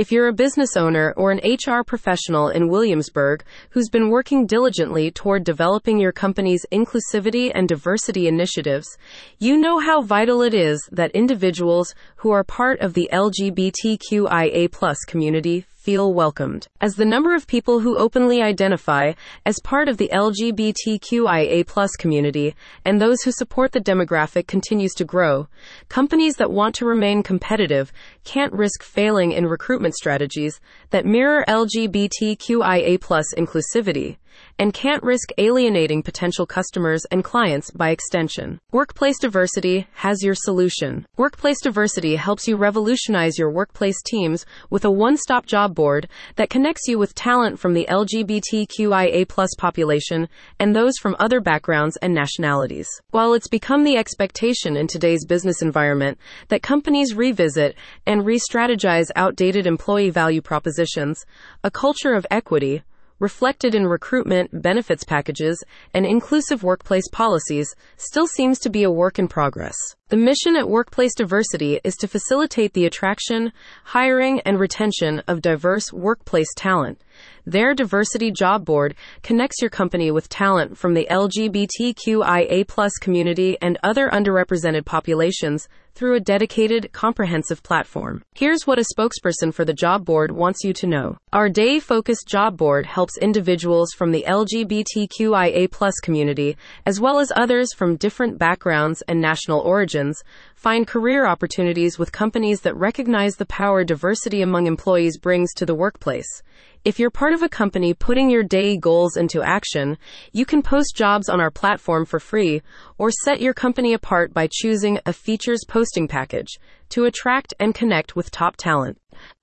If you're a business owner or an HR professional in Williamsburg who's been working diligently toward developing your company's inclusivity and diversity initiatives, you know how vital it is that individuals who are part of the LGBTQIA community feel welcomed. As the number of people who openly identify as part of the LGBTQIA community and those who support the demographic continues to grow, companies that want to remain competitive can't risk failing in recruitment strategies that mirror LGBTQIA inclusivity and can't risk alienating potential customers and clients by extension. Workplace Diversity has your solution. Workplace Diversity helps you revolutionize your workplace teams with a one-stop job board that connects you with talent from the LGBTQIA population and those from other backgrounds and nationalities. While it's become the expectation in today's business environment that companies revisit and re-strategize outdated employee value propositions, a culture of equity, reflected in recruitment, benefits packages, and inclusive workplace policies, still seems to be a work in progress. The mission at Workplace Diversity is to facilitate the attraction, hiring, and retention of diverse workplace talent. Their diversity job board connects your company with talent from the LGBTQIA community and other underrepresented populations through a dedicated, comprehensive platform. Here's what a spokesperson for the job board wants you to know. Our day focused job board helps individuals from the LGBTQIA community, as well as others from different backgrounds and national origins, find career opportunities with companies that recognize the power diversity among employees brings to the workplace. If you're part of a company putting your day goals into action, you can post jobs on our platform for free or set your company apart by choosing a features posting package to attract and connect with top talent.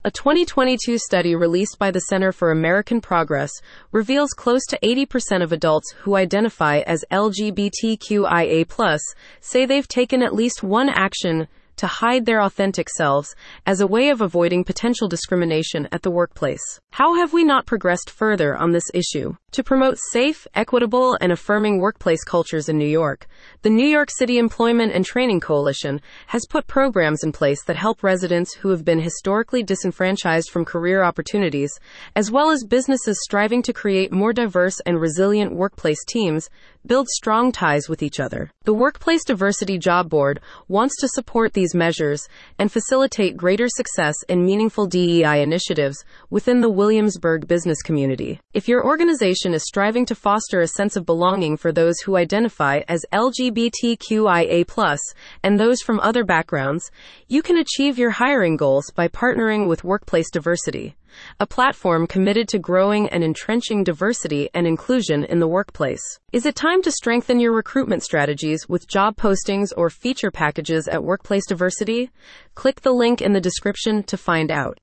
A 2022 study released by the Center for American Progress reveals close to 80% of adults who identify as LGBTQIA+, say they've taken at least one action to hide their authentic selves as a way of avoiding potential discrimination at the workplace. How have we not progressed further on this issue? To promote safe, equitable, and affirming workplace cultures in New York, the New York City Employment and Training Coalition has put programs in place that help residents who have been historically disenfranchised from career opportunities, as well as businesses striving to create more diverse and resilient workplace teams, build strong ties with each other. The Workplace Diversity Job Board wants to support these measures and facilitate greater success in meaningful DEI initiatives within the Williamsburg business community. If your organization is striving to foster a sense of belonging for those who identify as LGBTQIA, and those from other backgrounds, you can achieve your hiring goals by partnering with Workplace Diversity a platform committed to growing and entrenching diversity and inclusion in the workplace. Is it time to strengthen your recruitment strategies with job postings or feature packages at Workplace Diversity? Click the link in the description to find out.